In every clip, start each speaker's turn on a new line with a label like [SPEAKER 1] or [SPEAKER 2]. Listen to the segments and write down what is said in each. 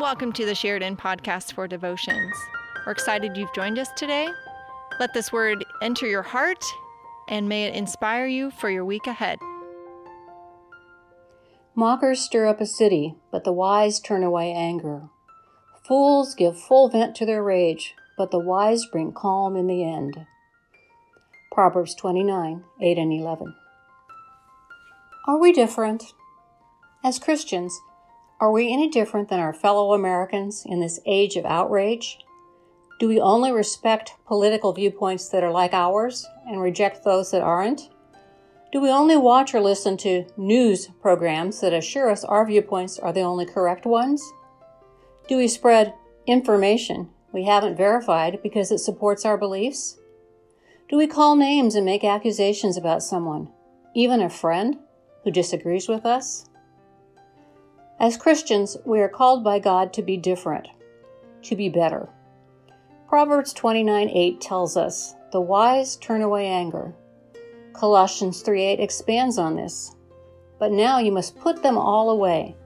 [SPEAKER 1] Welcome to the Sheridan Podcast for Devotions. We're excited you've joined us today. Let this word enter your heart and may it inspire you for your week ahead.
[SPEAKER 2] Mockers stir up a city, but the wise turn away anger. Fools give full vent to their rage, but the wise bring calm in the end. Proverbs 29 8 and 11. Are we different? As Christians, are we any different than our fellow Americans in this age of outrage? Do we only respect political viewpoints that are like ours and reject those that aren't? Do we only watch or listen to news programs that assure us our viewpoints are the only correct ones? Do we spread information we haven't verified because it supports our beliefs? Do we call names and make accusations about someone, even a friend, who disagrees with us? As Christians, we are called by God to be different, to be better. Proverbs 29 8 tells us, The wise turn away anger. Colossians 3 8 expands on this. But now you must put them all away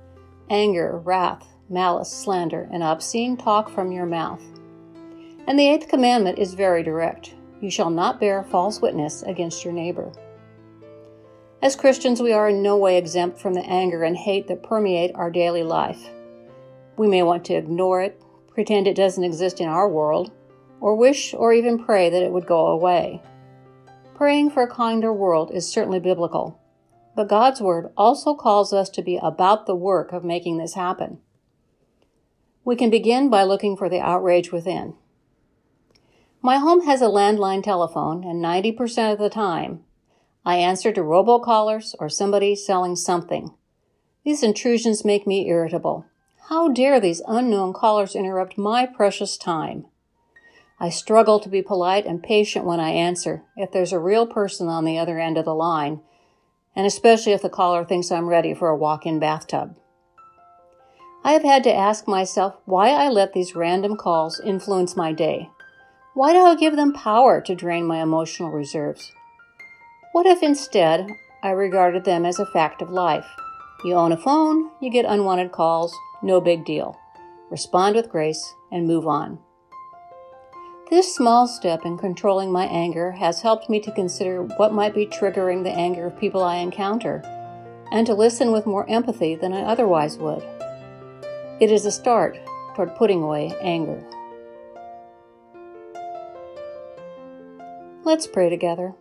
[SPEAKER 2] anger, wrath, malice, slander, and obscene talk from your mouth. And the eighth commandment is very direct You shall not bear false witness against your neighbor. As Christians, we are in no way exempt from the anger and hate that permeate our daily life. We may want to ignore it, pretend it doesn't exist in our world, or wish or even pray that it would go away. Praying for a kinder world is certainly biblical, but God's Word also calls us to be about the work of making this happen. We can begin by looking for the outrage within. My home has a landline telephone, and 90% of the time, I answer to robocallers or somebody selling something. These intrusions make me irritable. How dare these unknown callers interrupt my precious time? I struggle to be polite and patient when I answer if there's a real person on the other end of the line, and especially if the caller thinks I'm ready for a walk in bathtub. I have had to ask myself why I let these random calls influence my day. Why do I give them power to drain my emotional reserves? What if instead I regarded them as a fact of life? You own a phone, you get unwanted calls, no big deal. Respond with grace and move on. This small step in controlling my anger has helped me to consider what might be triggering the anger of people I encounter and to listen with more empathy than I otherwise would. It is a start toward putting away anger. Let's pray together.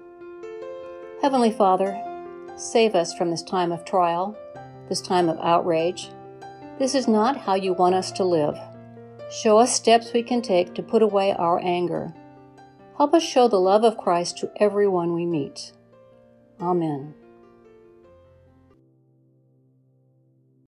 [SPEAKER 2] Heavenly Father, save us from this time of trial, this time of outrage this is not how you want us to live. Show us steps we can take to put away our anger. Help us show the love of Christ to everyone we meet. Amen.